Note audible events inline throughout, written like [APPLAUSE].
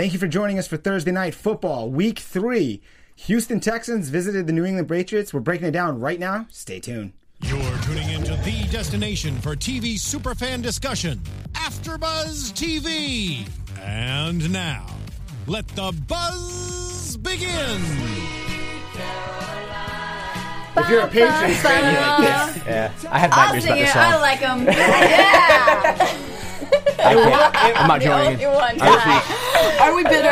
Thank you for joining us for Thursday Night Football, Week 3. Houston Texans visited the New England Patriots. We're breaking it down right now. Stay tuned. You're tuning into the destination for TV superfan discussion, AfterBuzz TV. And now, let the buzz begin. If you're a Patriots fan, you like this. Yeah, I have I'll nightmares sing about this it. song. I like them. [LAUGHS] yeah. I can't. I'm not joining Only in. one. [LAUGHS] Are we bitter?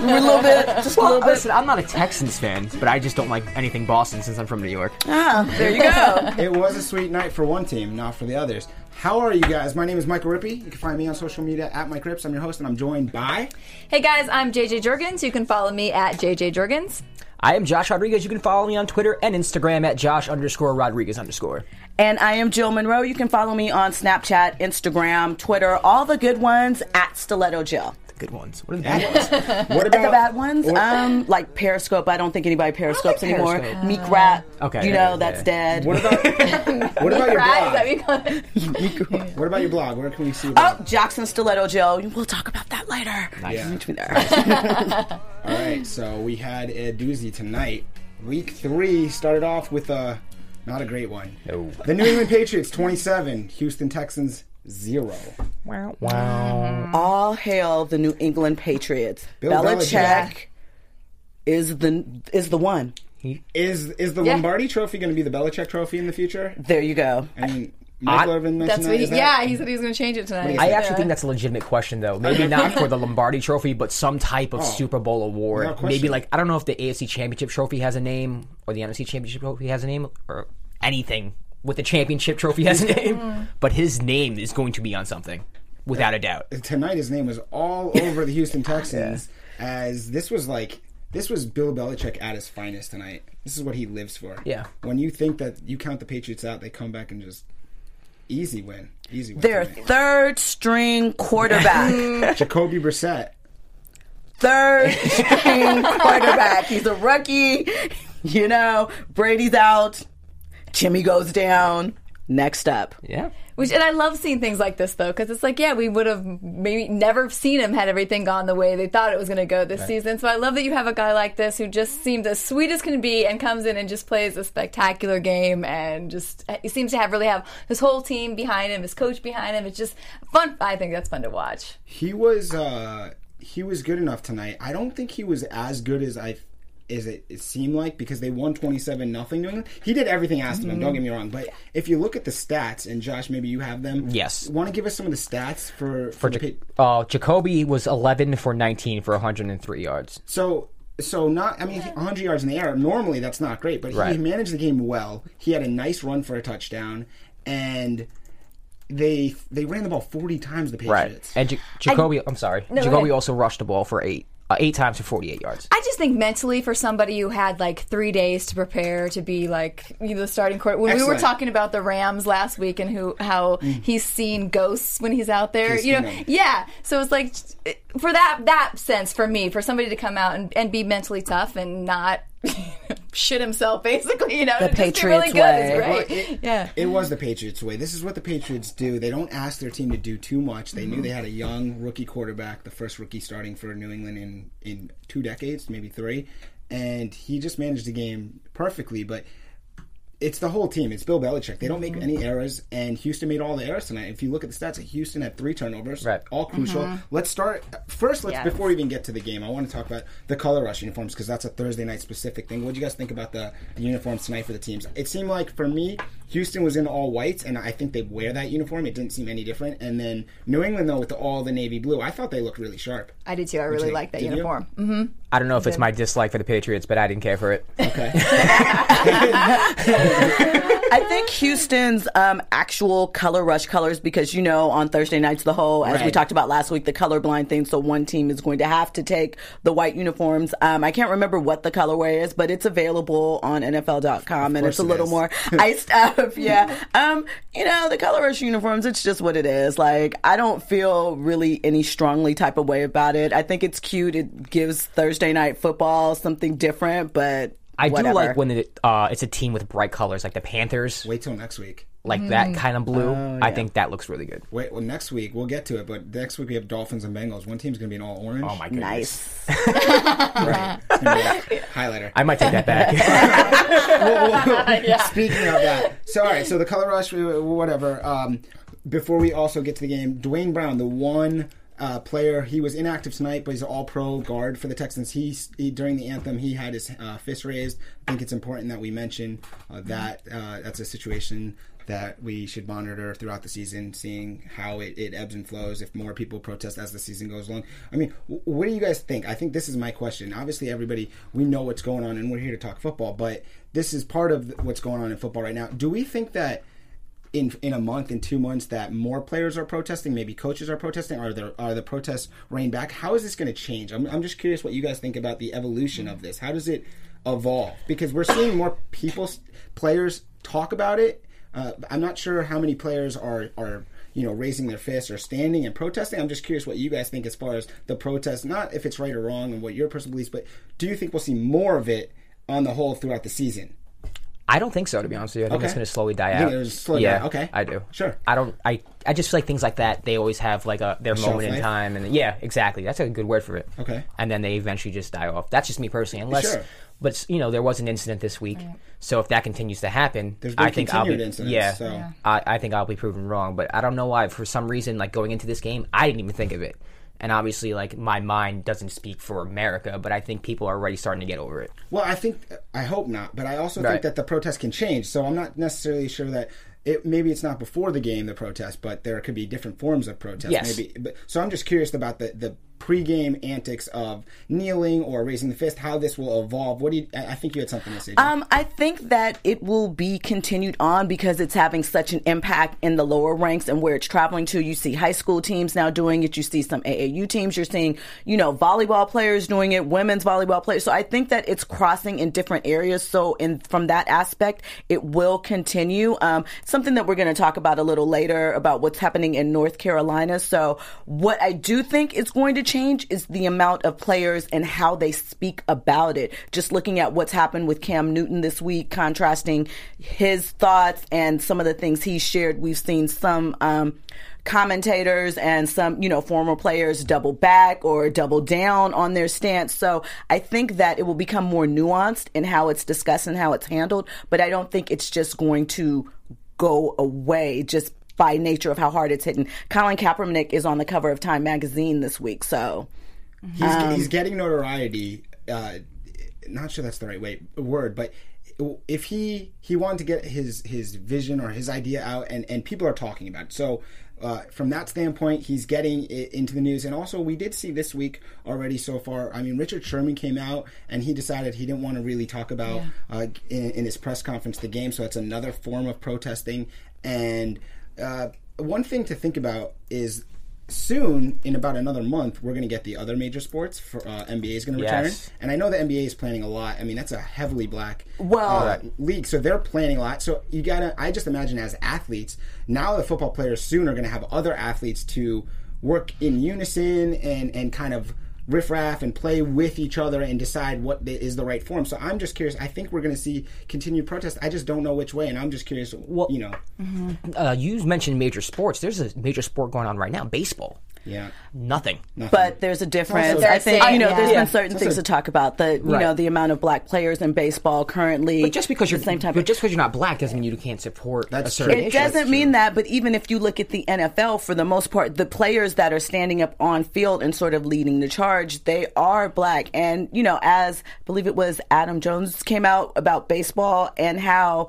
We're a little bit, just a little bit. listen, I'm not a Texans fan, but I just don't like anything Boston since I'm from New York. Ah, there you go. [LAUGHS] It was a sweet night for one team, not for the others. How are you guys? My name is Michael Rippey. You can find me on social media at Mike Rips. I'm your host, and I'm joined by. Hey guys, I'm JJ Jurgens. You can follow me at JJ Jurgens. I am Josh Rodriguez. You can follow me on Twitter and Instagram at Josh underscore Rodriguez underscore. And I am Jill Monroe. You can follow me on Snapchat, Instagram, Twitter, all the good ones at Stiletto Jill. Good ones. What are the bad ones? [LAUGHS] What The bad ones, Or- um, like Periscope. I don't think anybody periscopes like anymore. Periscope. Meerkat. Okay, You know yeah, that's yeah. dead. what about [LAUGHS] what about your Right? Is that blog? what you call it? [LAUGHS] What about your blog? Where can we see? Oh. Jackson Stiletto Joe. We'll talk about that later. Yeah. Reach me there. All right, so we had a doozy tonight. Week three started off with a not a great one. No. The New England Patriots 27, Houston Texans 0. Wow. Wow. all hail the New England Patriots. Bill Belichick Belichick. is the is the one. Is is the Yeah. Lombardi Trophy going to be the Belichick Trophy in the future? There you go. I mean, Michael I- Irvin mentioned That's that. what he, that- yeah, he said he was going to change it tonight. I Yeah. actually think that's a legitimate question, though. Maybe not for [LAUGHS] the Lombardi Trophy, but some type of oh. Super Bowl award. Oh. Maybe like I don't know if the AFC Championship Trophy has a name or the NFC Championship Trophy has a name or anything with the championship trophy as a name, mm. but his name is going to be on something without a uh, doubt. tonight his name was all over the Houston [LAUGHS] Texans as this was like this was Bill Belichick at his finest tonight. This is what he lives for. Yeah. When you think that you count the Patriots out, they come back and just easy win. Easy win. Their tonight. third string quarterback. [LAUGHS] Jacoby Brissett. third string quarterback. He's a rookie. [LAUGHS] You know, Brady's out. Jimmy goes down. Next up. Yeah. Which, and I love seeing things like this though, because it's like, yeah, we would have maybe never seen him had everything gone the way they thought it was going to go this season. So I love that you have a guy like this who just seems as sweet as can be and comes in and just plays a spectacular game and just he seems to have really have his whole team behind him, his coach behind him. It's just fun. I think that's fun to watch. He was uh he was good enough tonight. I don't think he was as good as I as it, it seemed like because they won 27 nothing New England. He did everything asked of him, don't get me wrong, but if you look at the stats and Josh maybe you have them. Yes. Want to give us some of the stats for for, For the Ja- uh, Jacoby was 11 for 19 for 103 yards. So so not I mean 100 yards in the air. Normally that's not great, but he managed the game well. He had a nice run for a touchdown and they they ran the ball 40 times the Patriots. And J- Jacoby, I, am sorry. No, Jacoby also rushed the ball for eight, uh, eight times for 48 yards. I just think mentally for somebody who had like three days to prepare to be like you know the starting court. When we were talking about the Rams last week and who how he's seen ghosts when he's out there, Case you know, Keenum. yeah. So it's like for that that sense for me for somebody to come out and, and be mentally tough and not [LAUGHS] shit himself basically, you know, The to just be really Patriots good way. Well, it, yeah. it was the Patriots' way. This is what the Patriots do. They don't ask their team to do too much. They Mm-hmm. knew they had a young rookie quarterback, the first rookie starting for New England in in two decades, maybe three, and he just managed the game perfectly. But it's the whole team. It's Bill Belichick. They don't make Mm-hmm. any errors, and Houston made all the errors tonight. If you look at the stats, Houston had three turnovers, Right. all crucial. Let's start first. Let's Mm-hmm. Yes. before we even get to the game, I want to talk about the color rush uniforms because that's a Thursday night specific thing. What do you guys think about the, the uniforms tonight for the teams? It seemed like for me, Houston was in all whites, and I think they wear that uniform. It didn't seem any different. And then New England though with all the navy blue, I thought they looked really sharp. I did too. I really you- like that did you? uniform. hmm I don't know if it's my dislike for the Patriots, but I didn't care for it. Okay, [LAUGHS] [LAUGHS] [LAUGHS] I think Houston's um, actual color rush colors, because you know, on Thursday nights, the whole, as we talked about last week, the colorblind thing. So one team is going to have to take the white uniforms. Um, I can't remember what the colorway is, but it's available on NFL.com, and it's a it little more [LAUGHS] iced up. Yeah. Um, you know, the color rush uniforms, it's just what it is. Like, I don't feel really any strongly type of way about it. I think it's cute. It gives Thursday night football something different, but I do whatever. like when it, uh, it's a team with bright colors, like the Panthers. wait till next week. like that kind of blue. Oh, I yeah. think that looks really good. Wait, well, next week we'll get to it, but next week we have Dolphins and Bengals. One team's gonna be in all orange. Oh my goodness. Nice. [LAUGHS] Right. [LAUGHS] It's gonna be a highlighter. I might take that back. [LAUGHS] Speaking of that, so all right, so the color rush, uh, whatever. Um, before we also get to the game, Dwayne Brown, the one uh, player, he was inactive tonight, but he's an All-Pro guard for the Texans. He, he during the anthem, he had his uh, fist raised. I think it's important that we mention uh, that uh, that's a situation that we should monitor throughout the season, seeing how it, it ebbs and flows. If more people protest as the season goes along, I mean, wh- what do you guys think? I think this is my question. Obviously, everybody we know what's going on, and we're here to talk football, but this is part of what's going on in football right now. Do we think that? In in a month, in two months, that more players are protesting, maybe coaches are protesting, are there are the protests rein back? How is this going to change? I'm I'm just curious what you guys think about the evolution of this. How does it evolve? Because we're seeing more people, players talk about it. Uh, I'm not sure how many players are are you know raising their fists or standing and protesting. I'm just curious what you guys think as far as the protest, not if it's right or wrong and what your personal beliefs, but do you think we'll see more of it on the whole throughout the season? I don't think so, to be honest with you. I think Okay. it's going to slowly die think out. it'll slow yeah, down? Okay. I do. Sure. I don't. I I just feel like things like that. They always have like a their shelf moment in life? time, and yeah, exactly. That's a good word for it. Okay. And then they eventually just die off. That's just me personally. Unless, Sure. but you know, there was an incident this week, so if that continues to happen, There's been I think I'll be. incidents, yeah, so- I, I think I'll be proven wrong. But I don't know why. For some reason, like going into this game, I didn't even think of it. And obviously, like my mind doesn't speak for America, but I think people are already starting to get over it. Well, I think I hope not, but I also think that the protest can change. So I'm not necessarily sure that it maybe it's not before the game the protest, but there could be different forms of protest. Yes. Maybe, but, so I'm just curious about the the pre-game antics of kneeling or raising the fist. How this will evolve. What do you? I think you had something to say. Um, I think that it will be continued on because it's having such an impact in the lower ranks and where it's traveling to. You see high school teams now doing it. You see some AAU teams. You're seeing, you know, volleyball players doing it, women's volleyball players. So I think that it's crossing in different areas. So in from that aspect, it will continue. Um, something that we're going to talk about a little later about what's happening in North Carolina. So what I do think is going to change is the amount of players and how they speak about it. Just looking at what's happened with Cam Newton this week, contrasting his thoughts and some of the things he shared. We've seen some um, commentators and some, you know, former players double back or double down on their stance. So I think that it will become more nuanced in how it's discussed and how it's handled. But I don't think it's just going to go away just by nature of how hard it's hitting. Colin Kaepernick is on the cover of Time magazine this week, so he's, um, he's getting notoriety. Uh, not sure that's the right way word, but if he he wanted to get his his vision or his idea out, and and people are talking about it, so. Uh, from that standpoint, he's getting it into the news, and also we did see this week already so far. I mean, Richard Sherman came out and he decided he didn't want to really talk about uh, in, in his press conference the game, so that's another form of protesting. And uh, one thing to think about is soon, in about another month, we're going to get the other major sports. For uh, NBA is going to return, Yes. and I know the NBA is planning a lot. I mean, that's a heavily black Well- uh, league, so they're planning a lot. So you gotta, I just imagine as athletes, now the football players soon are going to have other athletes to work in unison and and kind of riffraff and play with each other and decide what is the, right form. So I'm just curious. I think we're going to see continued protest. I just don't know which way, and I'm just curious. Well, you know, Uh, you mentioned major sports. There's a major sport going on right now, baseball. Yeah. Nothing. But there's a difference. Also- I think you know Yeah. there's Yeah. been certain things to talk about. The you Right. know the amount of black players in baseball currently. But just because you're the same type but of just because you're not black doesn't mean you can't support That's a certain true. it issue. doesn't mean that, but even if you look at the NFL, for the most part, the players that are standing up on field and sort of leading the charge, they are black. And, you know, as I believe it was Adam Jones came out about baseball and how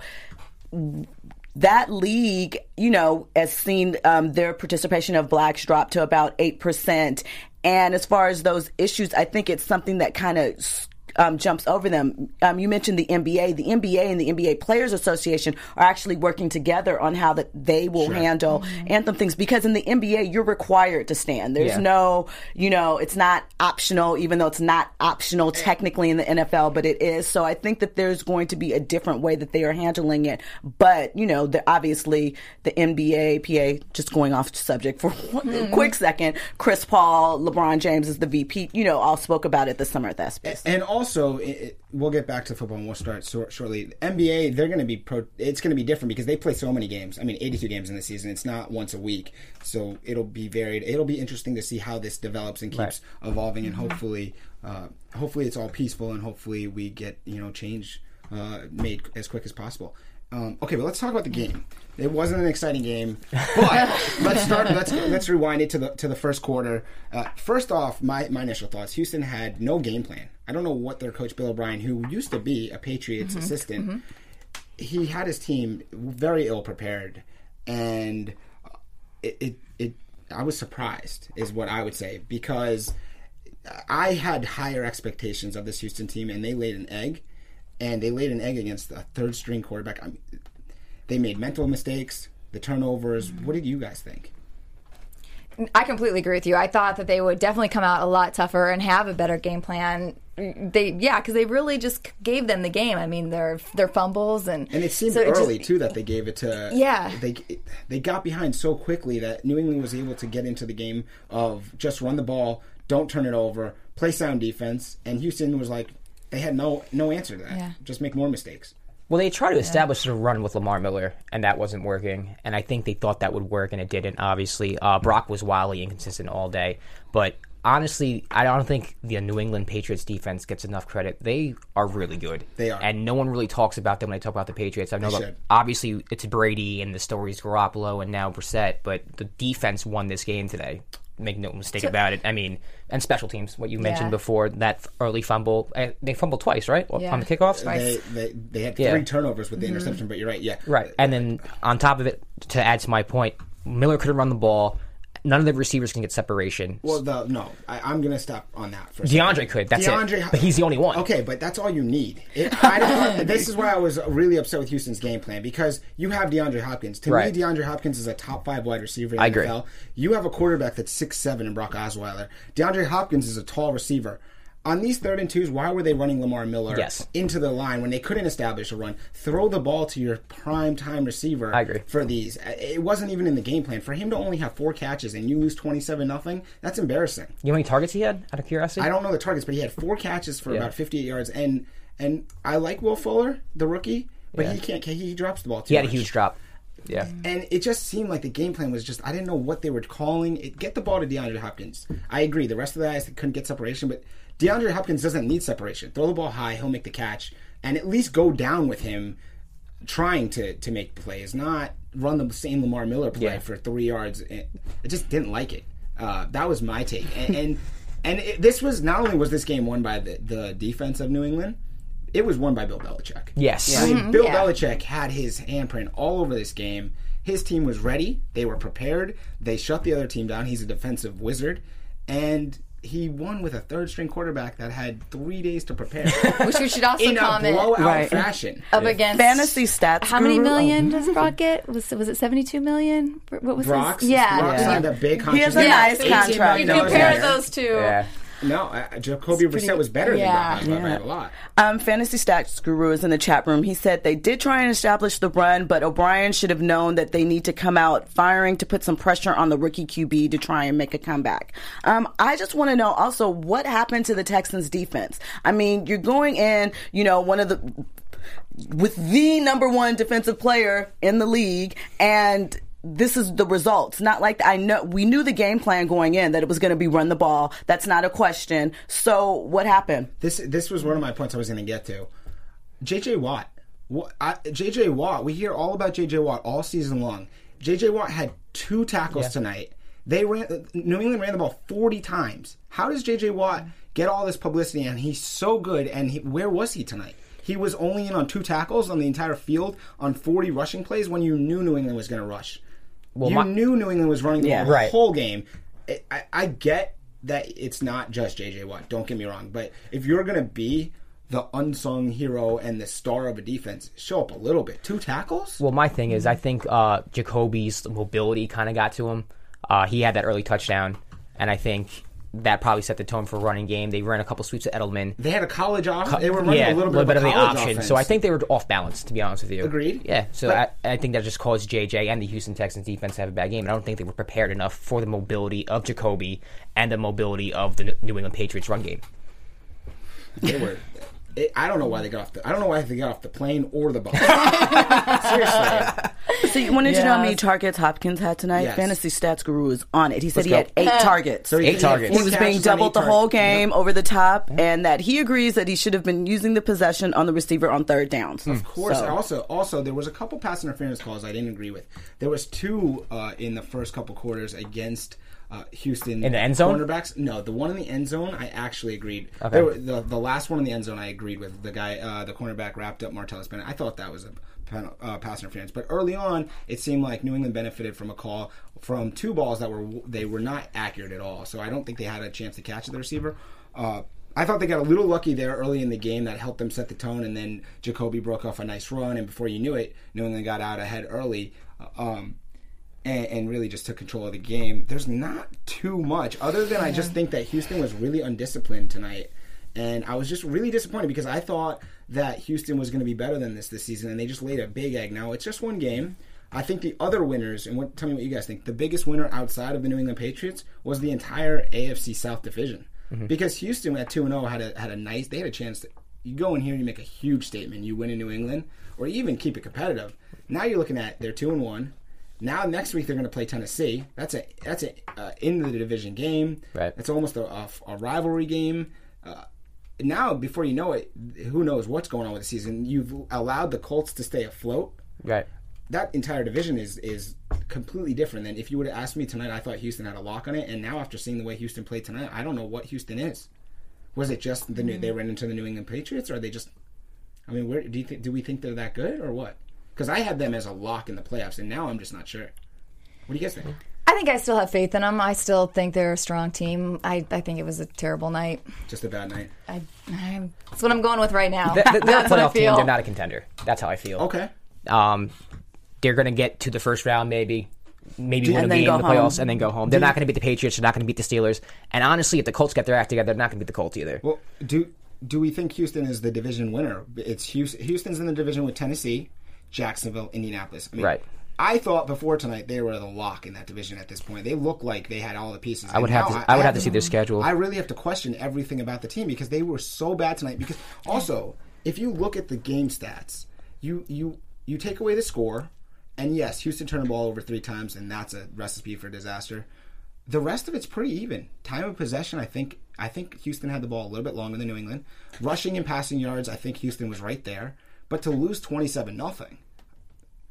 that league, you know, has seen um, their participation of blacks drop to about 8%. And as far as those issues, I think it's something that kind of um, jumps over them. Um, you mentioned the NBA. The NBA and the NBA Players Association are actually working together on how that they will handle anthem things because in the NBA you're required to stand. There's Yeah. no, you know, it's not optional, even though it's not optional technically in the NFL, but it is. So I think that there's going to be a different way that they are handling it. But you know, the, obviously the NBA, PA, just going off subject for [LAUGHS] one quick second. Chris Paul, LeBron James is the VP. You know, all spoke about it this summer at that space. And also, also, it, it, we'll get back to football and we'll start so, shortly. NBA, they're going to be pro. It's going to be different because they play so many games. I mean, 82 games in the season. It's not once a week, so it'll be varied. It'll be interesting to see how this develops and keeps Right. evolving, and hopefully, uh, hopefully it's all peaceful, and hopefully we get you know change uh, made as quick as possible. Um, okay, but let's talk about the game. It wasn't an exciting game, but [LAUGHS] let's start. Let's let's rewind it to the to the first quarter. Uh, first off, my my initial thoughts: Houston had no game plan. I don't know what their coach Bill O'Brien, who used to be a Patriots assistant, he had his team very ill prepared, and it, it it I was surprised, is what I would say, because I had higher expectations of this Houston team, and they laid an egg, and they laid an egg against a third string quarterback. I mean, they made mental mistakes, the turnovers. Mm-hmm. What did you guys think? I completely agree with you. I thought that they would definitely come out a lot tougher and have a better game plan. They, yeah, because they really just gave them the game. I mean, their their fumbles and And it seemed so it just- early too that they gave it to. Yeah. they they got behind so quickly that New England was able to get into the game of just run the ball, don't turn it over, play sound defense, and Houston was like they had no no answer to that. Yeah. Just make more mistakes. Well, they tried to establish a run with Lamar Miller, and that wasn't working. And I think they thought that would work, and it didn't. Obviously, uh, Brock was wildly inconsistent all day. But honestly, I don't think the New England Patriots defense gets enough credit. They are really good. They are. and no one really talks about them when they talk about the Patriots. I know They that obviously it's Brady and the stories Garoppolo and now Brissett, but the defense won this game today. Make no mistake about it. I mean, and special teams. What you mentioned Yeah. before that early fumble, uh, they fumbled twice, right, Yeah. on the kickoffs. They, they they had Yeah. three turnovers with the interception, but you're right. Yeah, Right. And then on top of it, to add to my point, Miller couldn't run the ball. None of the receivers can get separation. Well, the, no, I, I'm going to stop on that for a second. DeAndre could. That's DeAndre, it. But he's the only one. Okay, but that's all you need. [LAUGHS] It, I don't, this is why I was really upset with Houston's game plan because you have DeAndre Hopkins. To Right. me, DeAndre Hopkins is a top five wide receiver in the I agree. NFL. You have a quarterback that's six seven in Brock Osweiler. DeAndre Hopkins is a tall receiver. On these third and twos, why were they running Lamar Miller Yes. into the line when they couldn't establish a run? Throw the ball to your prime time receiver. I agree. For these, it wasn't even in the game plan for him to only have four catches and you lose twenty seven nothing. That's embarrassing. You know how many targets he had, out of curiosity? I don't know the targets, but he had four catches for Yeah. about 58 yards. And and I like Will Fuller, the rookie, but he can't. He drops the ball too He had a huge drop. Yeah. And it just seemed like the game plan was just I didn't know what they were calling. It, get the ball to DeAndre Hopkins. I agree. The rest of the guys couldn't get separation, but DeAndre Hopkins doesn't need separation. Throw the ball high, he'll make the catch, and at least go down with him trying to to make plays, not run the same Lamar Miller play Yeah. for three yards. I just didn't like it. Uh, that was my take, and and, and it, this was not only was this game won by the, the defense of New England, it was won by Bill Belichick. Yes. I mean, mm-hmm. Bill yeah. Belichick had his handprint all over this game. His team was ready. They were prepared. They shut the other team down. He's a defensive wizard, and he won with a third string quarterback that had three days to prepare [LAUGHS] which we should also comment. in a blowout Right. fashion. up against Fantasy stats. How many guru? million [LAUGHS] does Brock get? Was was it seventy two million? What was Brock's, his? Yeah, Brock Yeah. signed a big He contract. has a nice you contract. You compare those two. Yeah. No, uh, Jacoby Brissett was better yeah. than Brock by, by Yeah. a lot. Um, Fantasy Stats Guru is in the chat room. He said they did try and establish the run, but O'Brien should have known that they need to come out firing to put some pressure on the rookie QB to try and make a comeback. Um, I just want to know also what happened to the Texans defense. I mean, you're going in, you know, one of the with the number one defensive player in the league and this is the results. Not like I know we knew the game plan going in that it was going to be run the ball. That's not a question. So what happened? This this was one of my points I was going to get to. J.J. Watt. What, I, J.J. Watt. We hear all about J.J. Watt all season long. J.J. Watt had two tackles tonight. They ran. New England ran the ball forty times. How does J.J. Watt get all this publicity and he's so good? And he, where was he tonight? He was only in on two tackles on the entire field on forty rushing plays when you knew New England was going to rush. You my- knew New England was running the Yeah. ball Right. whole game. I, I, I get that it's not just JJ Watt. Don't get me wrong, but if you're gonna be the unsung hero and the star of a defense, show up a little bit. Two tackles. Well, my thing is, I think uh, Jacoby's mobility kind of got to him. Uh, he had that early touchdown, and I think that probably set the tone for a running game. They ran a couple sweeps at Edelman. they had a college off. They were running yeah, a little bit of, a of the college option. offense. So I think they were off balance, to be honest with you. Agreed. Yeah, so I, I think that just caused JJ and the Houston Texans defense to have a bad game. And I don't think they were prepared enough for the mobility of Jacoby and the mobility of the New England Patriots run game. They were. It, I don't know why they got off the. I don't know why they got off the plane or the bus. [LAUGHS] Seriously, So you wanted to know how many targets Hopkins had tonight? Yes. Fantasy Stats Guru is on it. He said Let's he go. had eight targets. So he- Eight he targets. four he was being doubled eight the whole game Yep. over the top, and that he agrees that he should have been using the possession on the receiver on third downs. Of course. So- Also, also there was a couple pass interference calls I didn't agree with. There was two uh, in the first couple quarters against uh, Houston In the end zone? cornerbacks. No, the one in the end zone I actually agreed. Okay. There were- the the last one in the end zone I agreed with. The guy, uh, the cornerback, wrapped up Martellus Bennett. I thought that was a pen- uh, pass interference. But early on, it seemed like New England benefited from a call from two balls that were they were not accurate at all. So I don't think they had a chance to catch the receiver. Uh, I thought they got a little lucky there early in the game that helped them set the tone, and then Jacoby broke off a nice run, and before you knew it, New England got out ahead early. Uh, Um, and, and really just took control of the game. There's not too much other than I just think that Houston was really undisciplined tonight, and I was just really disappointed because I thought that Houston was going to be better than this this season, and they just laid a big egg. Now it's just one game. I think the other winners, and what, tell me what you guys think. The biggest winner outside of the New England Patriots was the entire AFC South division, because Houston at two and zero had a had a nice. They had a chance to. You go in here, and you make a huge statement. You win in New England, or even keep it competitive. Now you're looking at they're two and one. Now next week they're going to play Tennessee. That's a that's a uh, in the division game. Right. It's almost a, a, a rivalry game. Uh, now before you know it, who knows what's going on with the season? You've allowed the Colts to stay afloat. Right. That entire division is is completely different than if you would have asked me tonight. I thought Houston had a lock on it, and now after seeing the way Houston played tonight, I don't know what Houston is. Was it just the new, they mm-hmm. ran into the New England Patriots, or are they just? I mean, where do you think? Do we think they're that good, or what? Because I had them as a lock in the playoffs, and now I'm just not sure. What do you guys think? I think I still have faith in them. I still think they're a strong team. I, I think it was a terrible night. Just a bad night. I, I'm, that's what I'm going with right now. They're, [LAUGHS] they're a that's I playoff team. They're not a contender. That's how I feel. Okay. Um, they're going to get to the first round, maybe, maybe win a game in the playoffs, and then go home. They're not going to beat the Patriots. They're not going to beat the Steelers. And honestly, if the Colts get their act together, they're not going to beat the Colts either. Well, do do we think Houston is the division winner? It's Houston, Houston's in the division with Tennessee, Jacksonville, Indianapolis. I mean, Right. I thought before tonight they were the lock in that division at this point. They look like they had all the pieces. I would And have to. I would have to see their schedule. I really have to question everything about the team because they were so bad tonight. Because also, if you look at the game stats, you you you take away the score, and yes, Houston turned the ball over three times, and that's a recipe for disaster. The rest of it's pretty even. Time of possession, I think. I think Houston had the ball a little bit longer than New England. Rushing and passing yards, I think Houston was right there. But to lose twenty-seven nothing,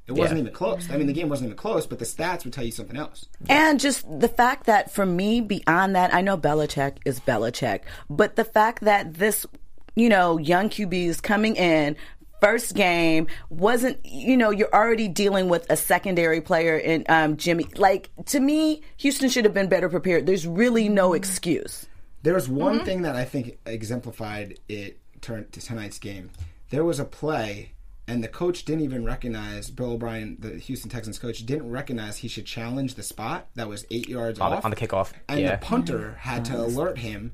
it wasn't Yeah. even close. I mean, the game wasn't even close, but the stats would tell you something else. And just the fact that for me, beyond that, I know Belichick is Belichick, but the fact that this, you know, young QB is coming in. First game wasn't, you know, you're already dealing with a secondary player in um, Jimmy. Like to me, Houston should have been better prepared. There's really no excuse. There's one Mm-hmm. thing that I think exemplified it turn to tonight's game. There was a play, and the coach didn't even recognize Bill O'Brien, the Houston Texans coach, didn't recognize he should challenge the spot that was eight yards On the- off on the kickoff. and Yeah. the punter had to alert him,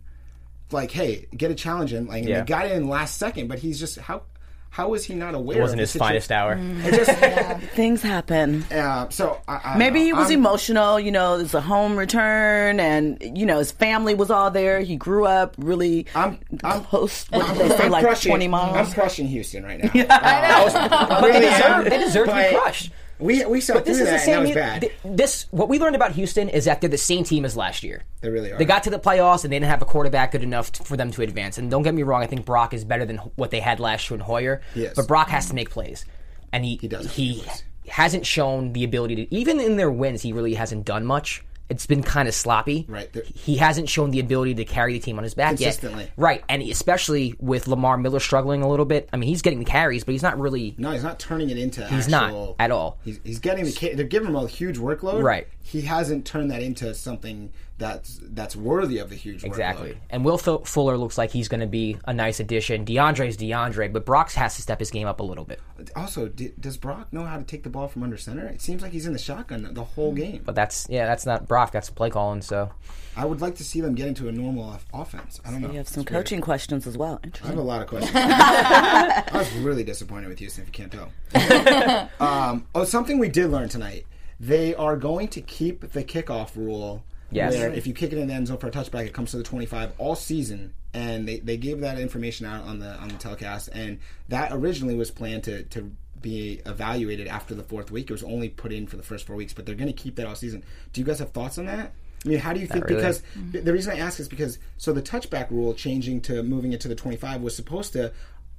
like, "Hey, get a challenge in." Like, and Yeah. they got in last second, but he's just how how is he not aware? It wasn't of his the finest hour. It just [LAUGHS] Things happen. uh, so I, I, Maybe he was I'm- emotional, you know, it's a home return and, you know, his family was all there. He grew up really I'm, I'm close, I'm, did they say, I'm like crushing, 20 I'm crushing Houston right now. [LAUGHS] Yeah, Uh, [LAUGHS] But they really deserve, they deserve to be crushed. We we saw But through is that, the same. and that was bad. th- This what we learned about Houston is that they're the same team as last year. They really are. They got to the playoffs and they didn't have a quarterback good enough t- for them to advance. And don't get me wrong, I think Brock is better than what they had last year in Hoyer. He is. But Brock has to make plays, and he does have he hasn't shown the ability to. Even in their wins, he really hasn't done much. It's been kind of sloppy. Right. They're- He hasn't shown the ability to carry the team on his back Consistently. yet. Right, and especially with Lamar Miller struggling a little bit. I mean, he's getting the carries, but he's not really. No, he's not turning it into. He's actual, not at all. He's, he's getting the. They're giving him a huge workload. Right. He hasn't turned that into something that's that's worthy of the huge Exactly. workload. And Will Fu- Fuller looks like he's going to be a nice addition. DeAndre's DeAndre, but Brock has to step his game up a little bit. Also, d does Brock know how to take the ball from under center? It seems like he's in the shotgun the whole game. But that's yeah, that's not Brock. That's play calling. So I would like to see them get into a normal off- offense. I don't know. You have some It's weird. coaching questions as well. I have a lot of [LAUGHS] questions. I was really disappointed with Houston, if you can't tell. [LAUGHS] um, oh, something we did learn tonight. They are going to keep the kickoff rule. Yes. Where if you kick it in the end zone for a touchback, it comes to the 25 all season and they, they gave that information out on the on the telecast, and that originally was planned to to be evaluated after the fourth week. It was only put in for the first four weeks, but they're going to keep that all season. Do you guys have thoughts on that? I mean, how do you think? really. Because the the reason I ask is because so the touchback rule changing to moving it to the 25 was supposed to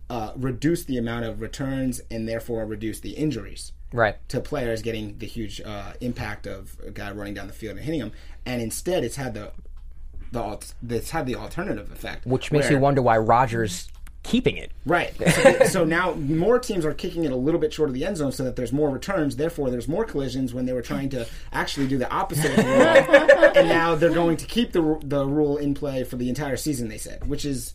uh, reduce the amount of returns and therefore reduce the injuries Right. to players getting the huge uh, impact of a guy running down the field and hitting him, and instead it's had the the alt- it's had the alternative effect, Which makes where- me wonder why Rogers keeping it. Right. [LAUGHS] So, so now more teams are kicking it a little bit short of the end zone so that there's more returns. Therefore, there's more collisions when they were trying to actually do the opposite of the rule. [LAUGHS] and now they're going to keep the, the rule in play for the entire season, they said, which is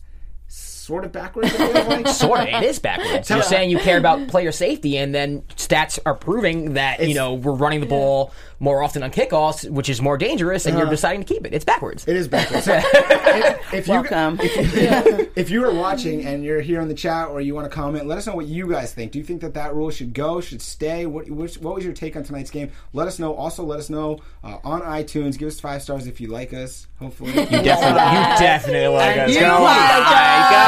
sort of backwards. I feel like. Sort of. It is backwards. You're saying you care about player safety, and then stats are proving that you know we're running the ball more often on kickoffs, which is more dangerous, and you're deciding to keep it. It's backwards. It is backwards. [LAUGHS] If, if you, Welcome. [LAUGHS] if you are watching and you're here in the chat or you want to comment, let us know what you guys think. Do you think that that rule should go, should stay? What, which, what was your take on tonight's game? Let us know. Also, let us know uh, on iTunes. Give us five stars if you like us. Hopefully, you Definitely, you definitely like us. You Go like on,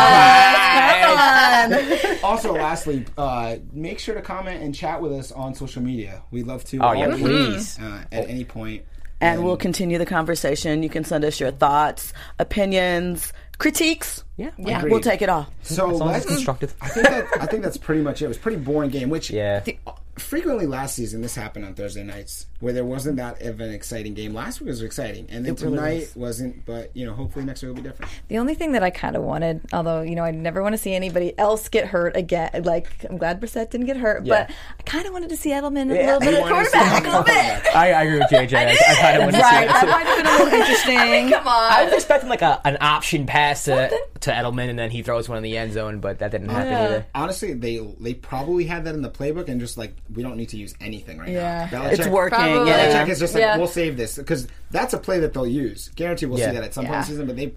guys. On. also, lastly, uh, make sure to comment and chat with us on social media. We'd love to. Oh, yeah, always, please. Uh, at any point. and we'll continue the conversation. You can send us your thoughts, opinions, critiques. Yeah. Yeah, Agreed. we'll take it all. So long as it's constructive. I think that I think that's pretty much it. It was a pretty boring game. Which Yeah. the- frequently last season this happened on Thursday nights where there wasn't that of an exciting game. Last week was exciting, and then tonight wasn't. But you know, hopefully next week will be different. The only thing that I kind of wanted, although you know I never want to see anybody else get hurt again. Like I'm glad Brissett didn't get hurt, Yeah. but I kind of wanted to see Edelman a little bit You of wanted to see quarterback, a little bit. I, I agree with JJ. [LAUGHS] I, I kind of want to see Right, it. that might have been a little interesting. [LAUGHS] Come on. I was expecting like a, an option pass to, to Edelman, and then he throws one in the end zone, but that didn't oh, happen Yeah. either. Honestly, they they probably had that in the playbook and just like we don't need to use anything right Yeah. now. It's working. Probably. Yeah. Belichick is just like Yeah. we'll save this because that's a play that they'll use. Guarantee we'll Yeah. see that at some point Yeah. in the season. But they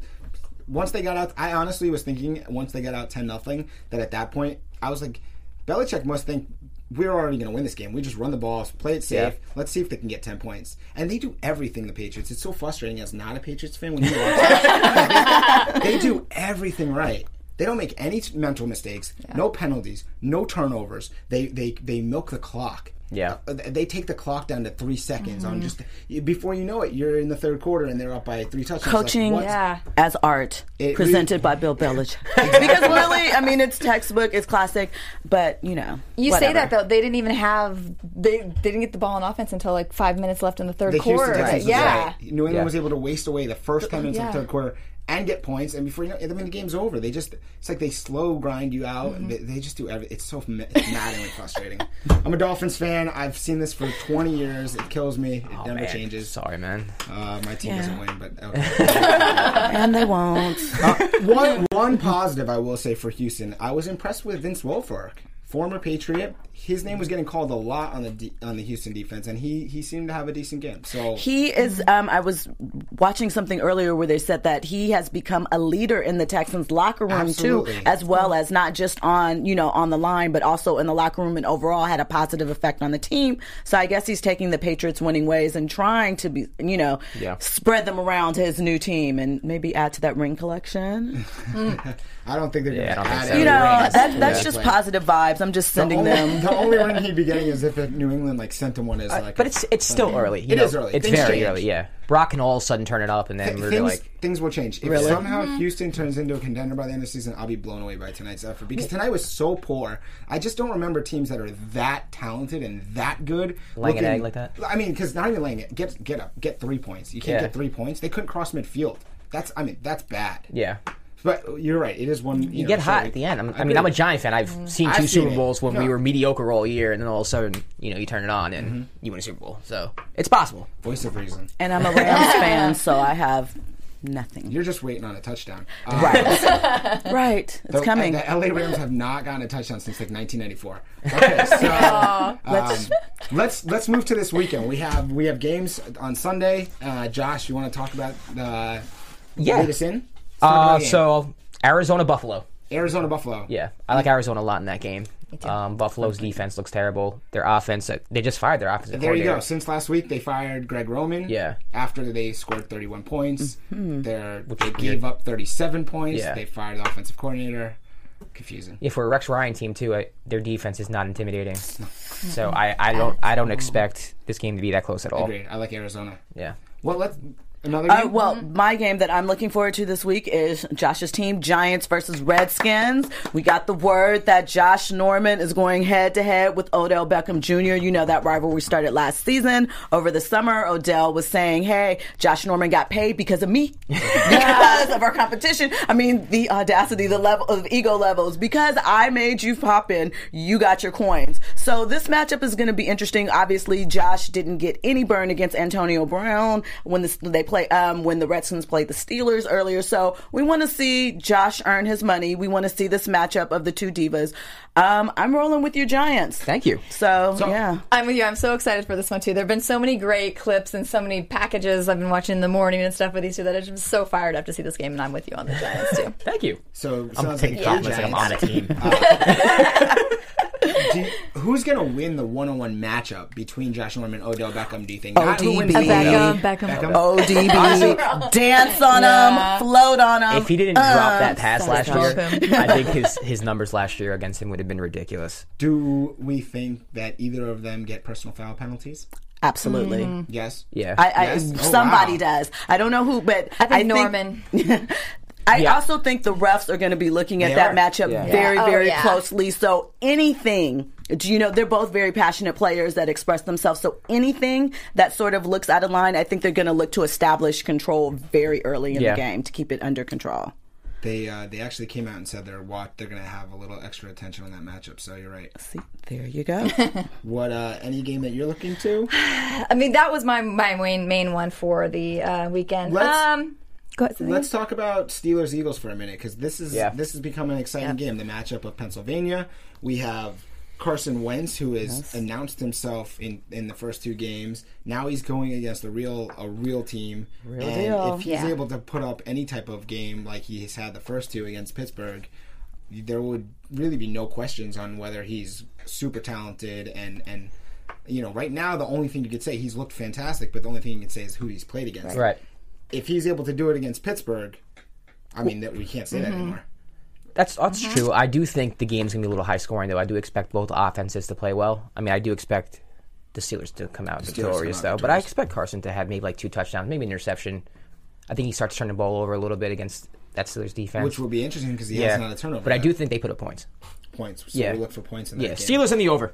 once they got out, I honestly was thinking once they got out ten nothing that at that point I was like, Belichick must think we're already going to win this game. We just run the ball, play it safe. Yeah. Let's see if they can get ten points. And they do everything. The Patriots. It's so frustrating as not a Patriots fan when you watch. [LAUGHS] they do everything right. They don't make any mental mistakes, no penalties, no turnovers. They they they milk the clock. Yeah. Uh, they take the clock down to three seconds Mm-hmm. on just before you know it, you're in the third quarter and they're up by three touchdowns. Coaching what? Yeah. as art, It- presented by Bill [LAUGHS] Belichick. [LAUGHS] because really, I mean, it's textbook, it's classic, but you know, You say that though, they didn't even have they, they didn't get the ball on offense until like five minutes left in the third The quarter. Texans was yeah. right. New England Yeah. was able to waste away the first ten minutes of the third quarter and get points, and before you know, I mean, the game's over. They just it's like they slow grind you out. Mm-hmm. They, they just do everything. It's so maddeningly frustrating. [LAUGHS] I'm a Dolphins fan. I've seen this for 20 years. It kills me. It Oh, never man. changes. Sorry, man. Uh, my team Yeah. doesn't win, but okay. [LAUGHS] and they won't. one one positive I will say for Houston, I was impressed with Vince Wilfork, former Patriot. His name was getting called a lot on the de- on the Houston defense, and he he seemed to have a decent game. So He is. Um, I was watching something earlier where they said that he has become a leader in the Texans locker room Absolutely. too, as well as not just on you know on the line, but also in the locker room and overall had a positive effect on the team. So I guess he's taking the Patriots' winning ways and trying to be you know Yeah. spread them around to his new team and maybe add to that ring collection. [LAUGHS] I don't think they're Yeah, going to add so. You know that, that's Yeah. just positive vibes. I'm just The sending only, them. [LAUGHS] the only one he'd be getting [LAUGHS] is if New England like sent him one as uh, like. But it's it's still early. You It know? is early. It's Things very change. early. Yeah, Brock can all of a sudden turn it up, and then we're things, like, things will change. If Really? somehow mm-hmm. Houston turns into a contender by the end of the season, I'll be blown away by tonight's effort because tonight was so poor. I just don't remember teams that are that talented and that good. Laying an egg like that? I mean, because not even laying it. Get get up, get three points. You can't Yeah. get three points. They couldn't cross midfield. That's I mean that's bad. yeah. But you're right. It is one. You, You know, get hot we- at the end. I'm, I agree. mean, I'm a Giant fan. I've seen I've two seen Super it. Bowls when we were mediocre all year, and then all of a sudden, you know, you turn it on and you win a Super Bowl. So it's possible. voice of reason. And I'm a Rams [LAUGHS] fan, so I have nothing. You're just waiting on a touchdown. Uh, Right, right. [LAUGHS] It's The, coming. The LA Rams have not gotten a touchdown since like 1994. [LAUGHS] Okay, so um, let's let's move to this weekend. We have we have games on Sunday. Uh, Josh, you want to talk about the Yeah. lead us in? Let's talk about Uh, so Arizona Buffalo. Arizona Buffalo. Yeah, I like Arizona a lot in that game. Um, Buffalo's defense looks terrible. Their offense, uh, they just fired their offensive coordinator. There you go. Since last week, they fired Greg Roman. Yeah. After they scored 31 points, Mm-hmm. They're, they gave up 37 points. Yeah. They fired the offensive coordinator. Confusing. Yeah, for a Rex Ryan team too, I, their defense is not intimidating. So I, I don't I don't expect this game to be that close at all. Agreed. I like Arizona. Yeah. Well, let's another Uh, game. well, my game that I'm looking forward to this week is Josh's team, Giants versus Redskins. We got the word that Josh Norman is going head to head with Odell Beckham Jr. You know that rivalry we started last season. Over the summer, Odell was saying, "Hey, Josh Norman got paid because of me, [LAUGHS] because of our competition. I mean, the audacity, the level of ego levels. Because I made you pop in, you got your coins. So this matchup is going to be interesting. Obviously, Josh didn't get any burn against Antonio Brown when the, they play um, when the Redskins played the Steelers earlier. So we want to see Josh earn his money. We want to see this matchup of the two divas. Um, I'm rolling with your Giants. Thank you. So, yeah. I'm with you. I'm so excited for this one too. There have been so many great clips and so many packages I've been watching in the morning and stuff with these two that I'm so fired up to see this game, and I'm with you on the Giants too. [LAUGHS] Thank you. so I'm sounds taking like compliments your like I'm on a Giants. team. [LAUGHS] [LAUGHS] [LAUGHS] Do who's gonna win the one-on-one matchup between Josh Norman and Odell Beckham? Do you think? Not who ODB. wins A the Beckham, game. Beckham. ODB. Dance on them, float on him. if he didn't drop um, that pass last year. I think his his numbers last year against him would have been ridiculous. Do we think that either of them get personal foul penalties? Absolutely. Yes. Yeah. I, I Yes? Oh, somebody wow. does. I don't know who, but I think Norman. [LAUGHS] I Yeah. also think the refs are going to be looking at They that are. matchup Yeah. very, Yeah. Oh, very yeah. closely. So anything, do you know, they're both very passionate players that express themselves. So anything that sort of looks out of line, I think they're going to look to establish control very early in Yeah. the game to keep it under control. They uh, they actually came out and said they're what they're gonna have a little extra attention on that matchup. So you're right. See, there you go. [LAUGHS] What uh, any game that you're looking to? [SIGHS] I mean, that was my my main main one for the uh, weekend. Let's- um, go ahead. Let's talk about Steelers Eagles for a minute because this is Yeah. this has become an exciting game. The matchup of Pennsylvania. We have Carson Wentz who has announced himself in in the first two games. Now he's going against a real a real team. and deal. if he's Yeah. able to put up any type of game like he's had the first two against Pittsburgh, there would really be no questions on whether he's super talented and and you know right now the only thing you could say he's looked fantastic, but the only thing you can say is who he's played against Right. If he's able to do it against Pittsburgh, I mean that we can't say Mm-hmm. that anymore. That's that's true. I do think the game's gonna be a little high scoring though. I do expect both offenses to play well. I mean, I do expect the Steelers to come out victorious come out though, but I expect Carson to have maybe like two touchdowns, maybe an interception. I think he starts turning the ball over a little bit against that Steelers defense. Which will be interesting because he yeah, hasn't had a turnover. but I do think they put up points. points. So Yeah. we look for points in that Yeah, game. Steelers in the over.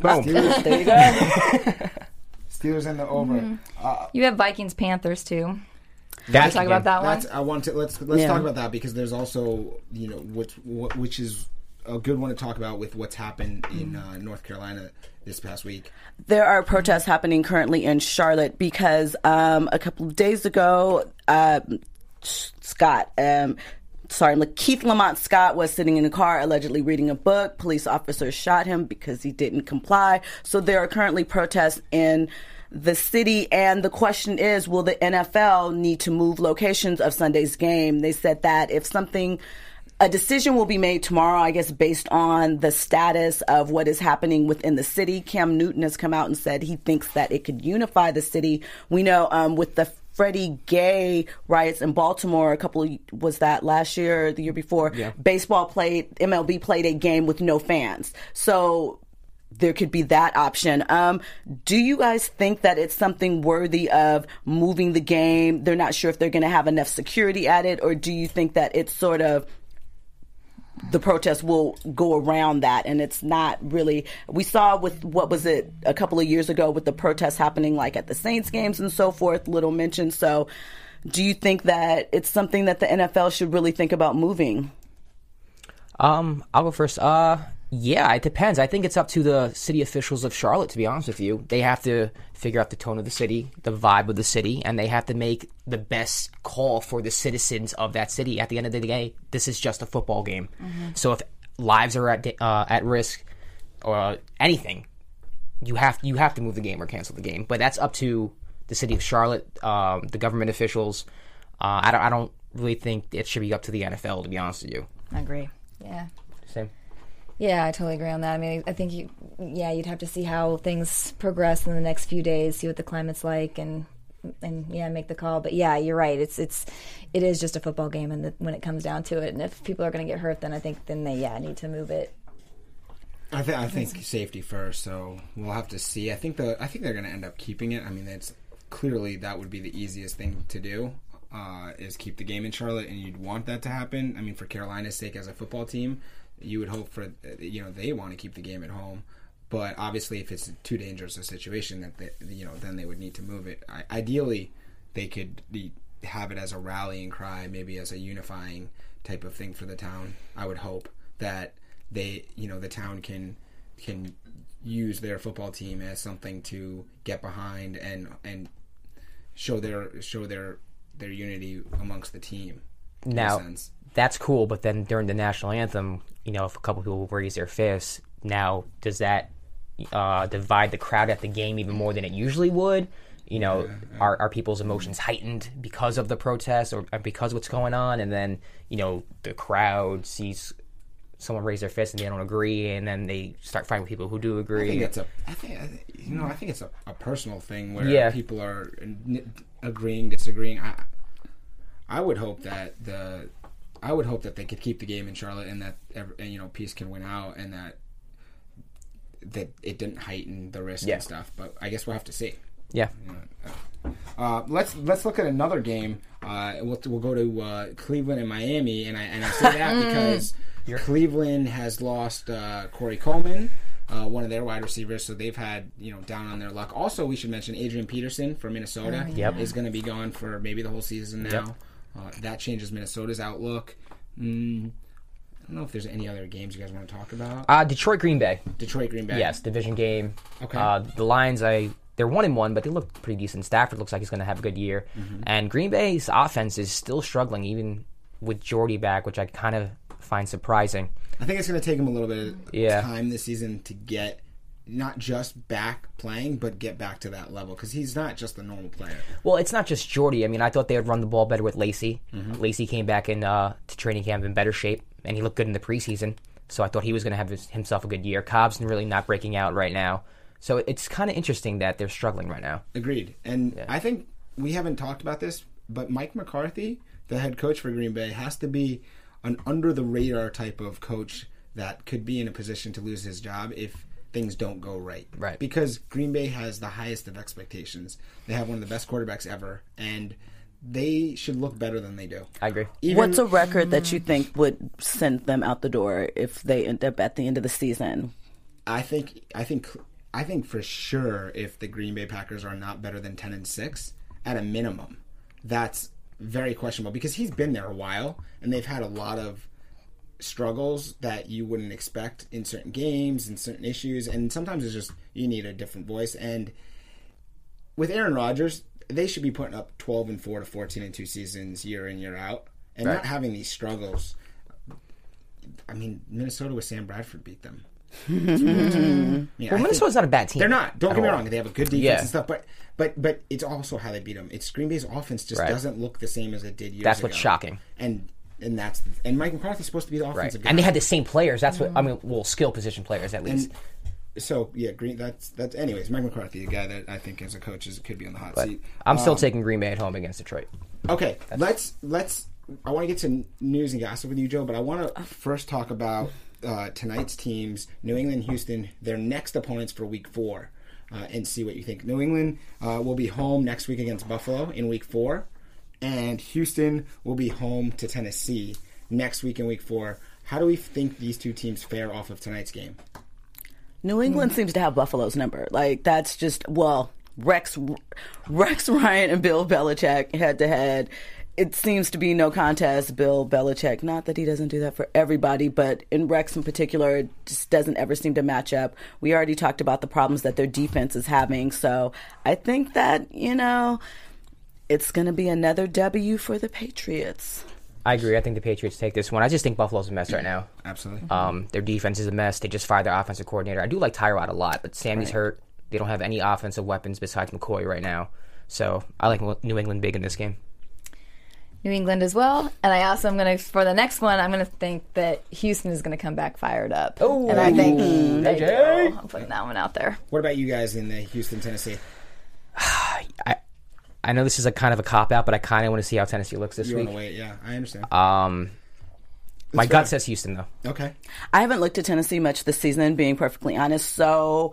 Boom. Steelers, there you go. [LAUGHS] Steelers in the over. Mm-hmm. Uh, you have Vikings Panthers too. That's Talk about that one. that's I want to let's let's Yeah. talk about that because there's also you know which what, which is a good one to talk about with what's happened in uh, North Carolina this past week. there are protests happening currently in Charlotte because um, a couple of days ago, uh, Scott, um, sorry, Keith Lamont Scott was sitting in a car allegedly reading a book. Police officers shot him because he didn't comply. So there are currently protests in the city, and the question is, will the NFL need to move locations of Sunday's game? They said that if something a decision will be made tomorrow, I guess, based on the status of what is happening within the city. Cam Newton has come out and said he thinks that it could unify the city. We know um, with the Freddie Gray riots in Baltimore, a couple of, was that last year the year before? Yeah. Baseball played, MLB played a game with no fans. So there could be that option. Um, do you guys think that it's something worthy of moving the game? They're not sure if they're going to have enough security at it, or do you think that it's sort of the protest will go around that and it's not really we saw with what was it a couple of years ago with the protests happening like at the Saints games and so forth little mention so do you think that it's something that the NFL should really think about moving Um, I'll go first. Uh, yeah, it depends. I think it's up to the city officials of Charlotte. To be honest with you, they have to figure out the tone of the city, the vibe of the city, and they have to make the best call for the citizens of that city. At the end of the day, this is just a football game. So if lives are at uh, at risk or anything, you have you have to move the game or cancel the game. But that's up to the city of Charlotte, um, the government officials. Uh, I don't I don't really think it should be up to the NFL. To be honest with you, I agree. Yeah. Yeah, I totally agree on that. I mean, I think you, yeah, you'd have to see how things progress in the next few days, see what the climate's like, and and yeah, make the call. But yeah, you're right. It's it's it is just a football game, and when it comes down to it, and if people are going to get hurt, then I think then they yeah need to move it. I, th- I think safety first, so we'll have to see. I think the I think they're going to end up keeping it. I mean, it's clearly that would be the easiest thing to do uh, is keep the game in Charlotte, and you'd want that to happen. I mean, for Carolina's sake as a football team, you would hope for you know they want to keep the game at home. But obviously, if it's too dangerous a situation, that they, you know then they would need to move it. I, ideally, they could be, have it as a rallying cry, maybe as a unifying type of thing for the town. I would hope that they you know the town can can use their football team as something to get behind and and show their show their their unity amongst the team. Now, that's cool, but then during the national anthem, you know, if a couple people raise their fists, now does that uh, divide the crowd at the game even more than it usually would? You know, are, are people's emotions heightened because of the protest or because of what's going on? And then, you know, the crowd sees someone raise their fist and they don't agree, and then they start fighting with people who do agree. I think it's a. I think you know. I think it's a, a personal thing where Yeah. people are agreeing, disagreeing. I I would hope that the I would hope that they could keep the game in Charlotte and that ev- and, you know peace can win out and that that it didn't heighten the risk Yeah. and stuff. But I guess we'll have to see. yeah. Uh, let's let's look at another game. Uh, we'll, we'll go to uh, Cleveland and Miami, and I and I say that [LAUGHS] because Cleveland has lost uh, Corey Coleman, uh, one of their wide receivers, so they've had you know down on their luck. Also, we should mention Adrian Peterson from Minnesota Yep. is going to be gone for maybe the whole season now. Uh, that changes Minnesota's outlook. Mm, I don't know if there's any other games you guys want to talk about. Uh, Detroit Green Bay. Detroit Green Bay. Yes, division game. Okay. Uh, the Lions, I they're one and one, but they look pretty decent. Stafford looks like he's going to have a good year, Mm-hmm. and Green Bay's offense is still struggling, even with Jordy back, which I kind of find surprising. I think it's going to take him a little bit of Yeah. time this season to get not just back playing, but get back to that level because he's not just a normal player. Well, it's not just Jordy. I mean, I thought they would run the ball better with Lacey. Mm-hmm. Lacey came back in uh, to training camp in better shape, and he looked good in the preseason. So I thought he was going to have his, himself a good year. Cobb's really not breaking out right now. So it's kind of interesting that they're struggling right now. Agreed. And I think we haven't talked about this, but Mike McCarthy, the head coach for Green Bay, has to be an under the radar type of coach that could be in a position to lose his job if things don't go right. Right. Because Green Bay has the highest of expectations. They have one of the best quarterbacks ever, and they should look better than they do. I agree. Even, What's a record that you think would send them out the door if they end up at the end of the season? I think I think I think for sure if the Green Bay Packers are not better than ten and six at a minimum, that's very questionable because he's been there a while and they've had a lot of struggles that you wouldn't expect in certain games and certain issues and sometimes it's just you need a different voice and with Aaron Rodgers they should be putting up 12 and 4 to 14 and 2 seasons year in year out and not having these struggles I mean Minnesota with Sam Bradford beat them [LAUGHS] yeah, Well, Minnesota's not a bad team. they're not. Don't get me all. wrong. They have a good defense Yeah. and stuff, but but but it's also how they beat them. It's Green Bay's offense just Right. doesn't look the same as it did years That's ago. what's shocking. And and that's and Mike McCarthy's supposed to be the Right. offensive guy. And they had the same players. That's what I mean. Well, skill position players at least. And so yeah, Green. That's that's. Anyways, Mike McCarthy, a guy that I think as a coach is could be on the hot but seat. I'm still Um, taking Green Bay at home against Detroit. Okay, let's let's. I want to get to news and gossip with you, Joe, but I want to first talk about uh, tonight's teams: New England, Houston, their next opponents for Week Four, uh, and see what you think. New England uh, will be home next week against Buffalo in Week Four, and Houston will be home to Tennessee next week in Week Four. How do we think these two teams fare off of tonight's game? New England seems to have Buffalo's number. Like that's just well, Rex, Rex [LAUGHS] Ryan and Bill Belichick head to head. It seems to be no contest. Bill Belichick, not that he doesn't do that for everybody, but in Rex in particular, it just doesn't ever seem to match up. We already talked about the problems that their defense is having, so I think that you know it's going to be another W for the Patriots. I agree. I think the Patriots take this one. I just think Buffalo's a mess right now. Absolutely. Um, their defense is a mess. They just fired their offensive coordinator. I do like Tyrod a lot, but Sammy's hurt. They don't have any offensive weapons besides McCoy right now. So I like New England big in this game. New England as well. And I also am going to, for the next one, I'm going to think that Houston is going to come back fired up. Oh. and I think they AJ. I'm putting that one out there. What about you guys in the Houston, Tennessee? [SIGHS] I I know this is a kind of a cop out, but I kind of want to see how Tennessee looks this You want week. to wait? Yeah, I understand. Um, my That's gut says Houston though. okay. I haven't looked at Tennessee much this season, being perfectly honest. So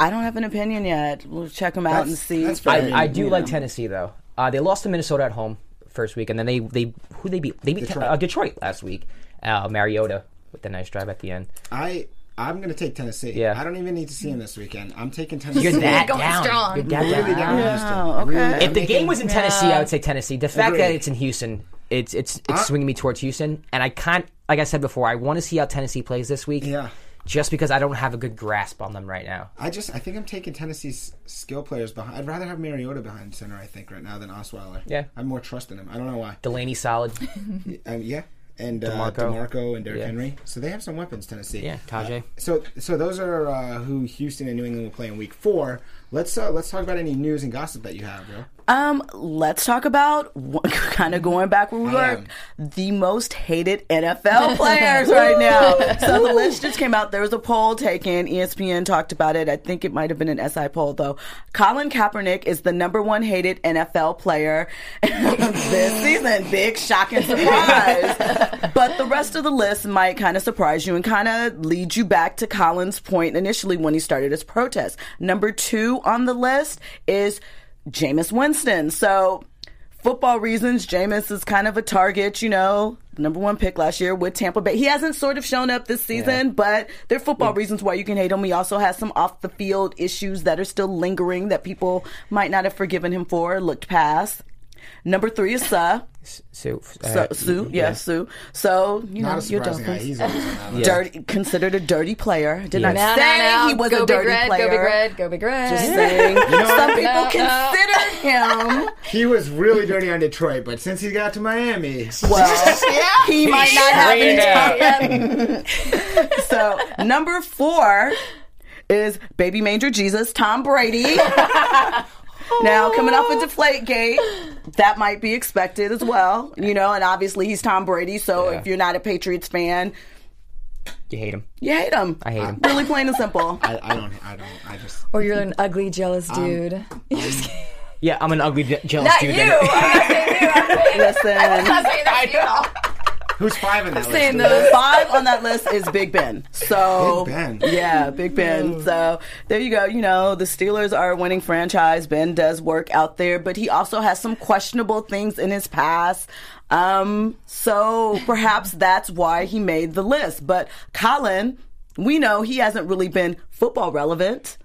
I don't have an opinion yet. We'll check them out That's- and see. that's fair. I, I mean, I do you like know. Tennessee though. Uh, they lost to Minnesota at home first week, and then they they who they beat they beat Detroit. Uh, Detroit last week. Uh, Mariota with the nice drive at the end. I I'm gonna take Tennessee. Yeah. I don't even need to see him this weekend. I'm taking Tennessee. You're that going down. strong. You're that really down. down on Houston. Oh, okay. Really. If the I'm game making- was in Tennessee, I would say Tennessee. The fact that it's in Houston, it's it's it's Uh, swinging me towards Houston, and I can't. Like I said before, I want to see how Tennessee plays this week. Yeah. Just because I don't have a good grasp on them right now. I just I think I'm taking Tennessee's skill players behind. I'd rather have Mariota behind center. I think right now than Osweiler. Yeah. I have more trust in him. I don't know why. Delaney solid. [LAUGHS] Um, yeah, and uh, DeMarco. DeMarco and Derrick Yeah. Henry. So they have some weapons. Tennessee. Yeah, Tajae. Uh, so so those are uh, who Houston and New England will play in Week Four. Let's uh, let's talk about any news and gossip that you have, bro. Um, let's talk about [LAUGHS] kind of going back where we were. The most hated NFL [LAUGHS] players right now. So the list just came out. There was a poll taken. ESPN talked about it. I think it might have been an SI poll though. Colin Kaepernick is the number one hated NFL player [LAUGHS] this season. Big shocking surprise. but the rest of the list might kind of surprise you and kind of lead you back to Colin's point initially when he started his protest. Number two on the list is Jameis Winston. So, football reasons, Jameis is kind of a target, you know, number one pick last year with Tampa Bay. He hasn't sort of shown up this season, but there are football reasons why you can hate him. He also has some off the field issues that are still lingering that people might not have forgiven him for, looked past. Number three is Suh. So, uh, So, Suh, yeah, Suh. So, you Not know, a your surprising guy. Dolphins. He's always on that list. Dirty, considered a dirty player. Did Yeah. not No, say no, no. he was go a dirty red, player. Go big red. Go big red. Just saying. you know Some people No, no. consider him. He was really dirty on Detroit, but since he got to Miami, Well, [LAUGHS] [LAUGHS] he might not have Straight [LAUGHS] any. So number four is baby manger Jesus, Tom Brady. Now coming off of Deflategate, that might be expected as well. You know, and obviously he's Tom Brady. So Yeah. if you're not a Patriots fan, you hate him. you hate him. I hate him. Really plain and simple. I, I don't. I don't. I just. Or you're an ugly, jealous um, dude. Um, [LAUGHS] yeah, I'm an ugly, je- jealous Not dude. you. I'm not saying you. I'm [LAUGHS] Listen. not saying that's you. Who's five in that saying list? those. Five on that list is Big Ben. So Big Ben. yeah, Big Ben. So there you go. You know, the Steelers are a winning franchise. Ben does work out there, but he also has some questionable things in his past. Um, so perhaps that's why he made the list. But Colin, we know he hasn't really been football relevant.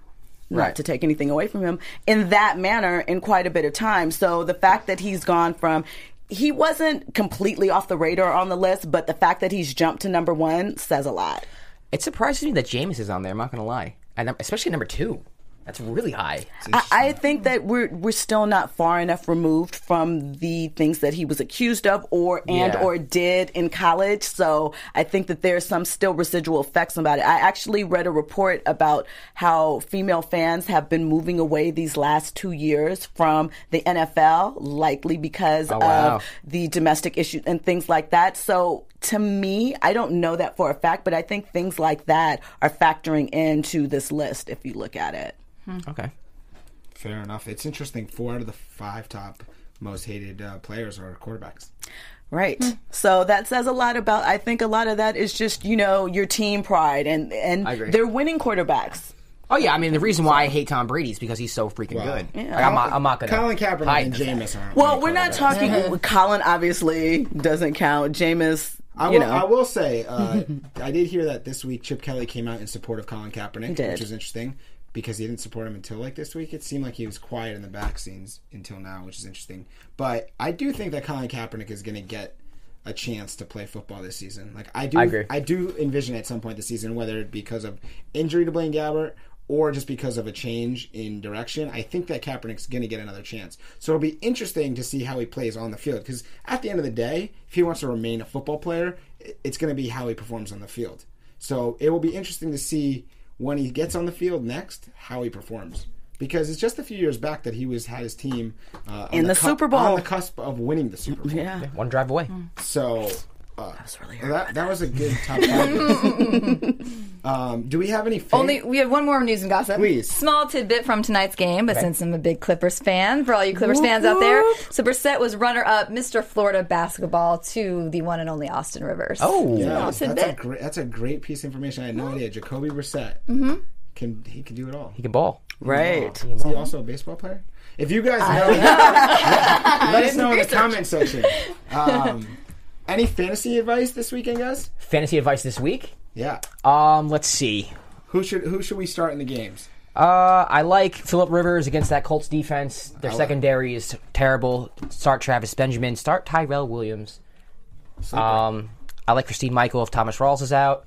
Not Right. to take anything away from him in that manner in quite a bit of time. So the fact that he's gone from he wasn't completely off the radar on the list, but the fact that he's jumped to number one says a lot. It surprises me that Jameis is on there. I'm not gonna lie, and especially number two. That's really high. I, I think that we're we're still not far enough removed from the things that he was accused of or and Yeah. or did in college. So I think that there's some still residual effects about it. I actually read a report about how female fans have been moving away these last two years from the NFL, likely because Oh, wow. of the domestic issues and things like that. So to me, I don't know that for a fact, but I think things like that are factoring into this list if you look at it. Okay. Fair enough. It's interesting. Four out of the five top most hated uh, players are quarterbacks. Right. So that says a lot about I think a lot of that is just, you know, your team pride and and they're winning quarterbacks. Oh yeah, I mean the reason why I hate Tom Brady is because he's so freaking Wow. good. Yeah. Like, I'm not, I'm not gonna. Colin Kaepernick hide and the fact. Jameis aren't. Well, we're not talking [LAUGHS] Colin obviously doesn't count. Jameis, I you will, know. I will say, uh, [LAUGHS] I did hear that this week Chip Kelly came out in support of Colin Kaepernick, did. which was interesting because he didn't support him until like this week. It seemed like he was quiet in the back scenes until now, which is interesting. But I do think that Colin Kaepernick is going to get a chance to play football this season. Like I do, I agree. do envision at some point this season, whether it because of injury to Blaine Gabbert or just because of a change in direction, I think that Kaepernick's going to get another chance. So it'll be interesting to see how he plays on the field. Because at the end of the day, if he wants to remain a football player, it's going to be how he performs on the field. So it will be interesting to see when he gets on the field next how he performs. because it's just a few years back that he was had his team uh, In the cu- Super Bowl. on the cusp of winning the Super Bowl. Yeah. One drive away. So uh, That's really that that was a good top five. [LAUGHS] um, do we have any? Fan- Only we have one more news and gossip. Please. Small tidbit from tonight's game, but since I'm a big Clippers fan, for all you Clippers fans out there, so Brissett was runner-up, Mr. Florida basketball to the one and only Austin Rivers. Oh, Yeah, Small that's a great. That's a great piece of information. I had no idea. Jacoby Brissett Mm-hmm. can he can do it all. he can ball. Right. Is he also a baseball player? If you guys know, let, [LAUGHS] let us know in the comment section. Um, any fantasy advice this weekend, guys? Fantasy advice this week? Yeah. Um, let's see. Who should who should we start in the games? Uh, I like Philip Rivers against that Colts defense. Their I like- secondary is terrible. Start Travis Benjamin. Start Tyrell Williams. Um, I like Christine Michael if Thomas Rawls is out.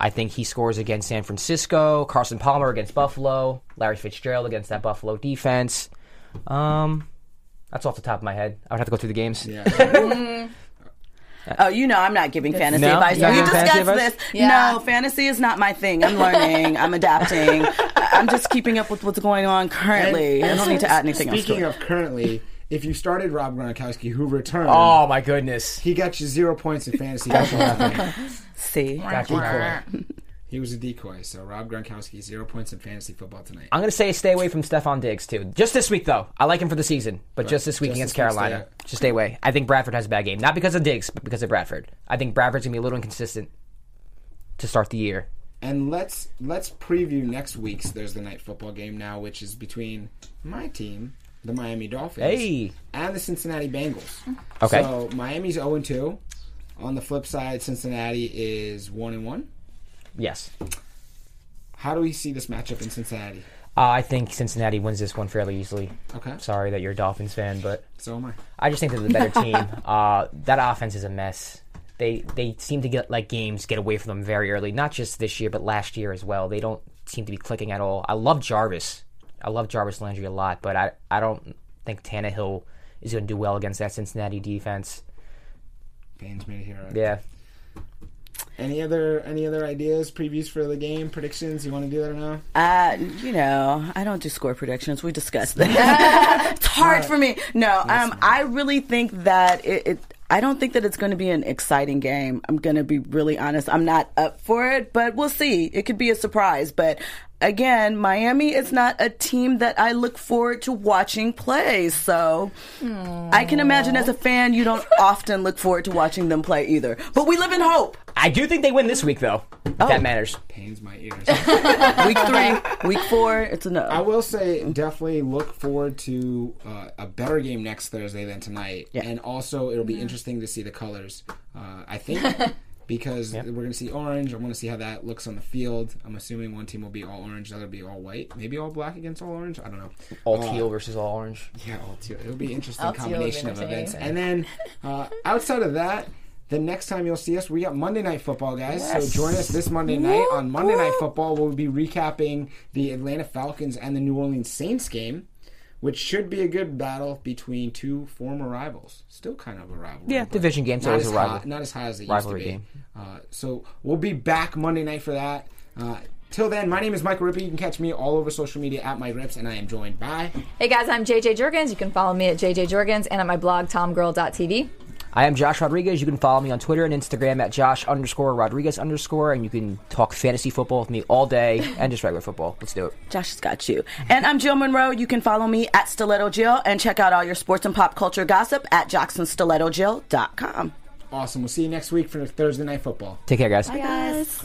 I think he scores against San Francisco. Carson Palmer against Buffalo. Larry Fitzgerald against that Buffalo defense. Um, that's off the top of my head. I would have to go through the games. Yeah. [LAUGHS] [LAUGHS] Oh, you know, I'm not giving fantasy No? advice. We giving discussed advice? this. Yeah. No, fantasy is not my thing. I'm learning. I'm [LAUGHS] adapting. I- I'm just keeping up with what's going on currently. I don't need to add anything else. Speaking of currently, if you started Rob Gronkowski, who returned, Oh my goodness. he got you zero points in fantasy. [LAUGHS] football. See, Got you. I'm he was a decoy. So Rob Gronkowski zero points in fantasy football tonight. I'm gonna say stay away from Stefon Diggs too. Just this week though. I like him for the season, but just this week just against this stay Carolina, just stay away. I think Bradford has a bad game, not because of Diggs, but because of Bradford. I think Bradford's gonna be a little inconsistent to start the year. And let's let's preview next week's Thursday night football game now, which is between my team, the Miami Dolphins, Hey. and the Cincinnati Bengals. Okay. So Miami's zero and two. On the flip side, Cincinnati is one and one. Yes. How do we see this matchup in Cincinnati? Uh, I think Cincinnati wins this one fairly easily. Okay. Sorry that you're a Dolphins fan, but So am I. I just think they're the better [LAUGHS] team. Uh, that offense is a mess. They they seem to get like games get away from them very early. Not just this year, but last year as well. They don't seem to be clicking at all. I love Jarvis. I love Jarvis Landry a lot, but I I don't think Tannehill is going to do well against that Cincinnati defense. Fans made it here. Yeah. Any other any other ideas, previews for the game, predictions? You want to do that or no? uh, you know, I don't do score predictions. We discussed that. [LAUGHS] it's hard for me. No, um, I really think that it. it I don't think that it's going to be an exciting game. I'm going to be really honest. I'm not up for it, but we'll see. It could be a surprise. But again, Miami is not a team that I look forward to watching play. So I can imagine as a fan, you don't [LAUGHS] often look forward to watching them play either. But we live in hope. I do think they win this week though. If that matters. Pains my ears. [LAUGHS] Week three, week four, it's a no. I will say, definitely look forward to uh, a better game next Thursday than tonight, Yeah. and also it'll be interesting to see the colors. Uh, I think [LAUGHS] because we're going to see orange. I want to see how that looks on the field. I'm assuming one team will be all orange, the other will be all white, maybe all black against all orange. I don't know. All Uh, teal versus all orange. Yeah, all teal. It'll be an interesting All teal would be combination of entertaining. events. And then uh, outside of that, the next time you'll see us, we got Monday Night Football, guys. So join us this Monday night. On Monday Night Football, we'll be recapping the Atlanta Falcons and the New Orleans Saints game, which should be a good battle between two former rivals. Still kind of a rivalry. Yeah, but division game's not always as a rival- high, not as high as it rivalry used to game. Uh, so we'll be back Monday night for that. Uh, Till then, my name is Michael Rippey. You can catch me all over social media at my rips, and I am joined by Hey guys, I'm JJ Jurgens. You can follow me at JJ Jurgens and at my blog tomgirl.tv. I am Josh Rodriguez. You can follow me on Twitter and Instagram at Josh underscore Rodriguez underscore, and you can talk fantasy football with me all day [LAUGHS] and just regular football. Let's do it. Josh has got you. And I'm Jill Monroe. You can follow me at Stiletto Jill and check out all your sports and pop culture gossip at JocksAndStilettoJill.com. Awesome. We'll see you next week for Thursday Night Football. Take care, guys. Bye, guys.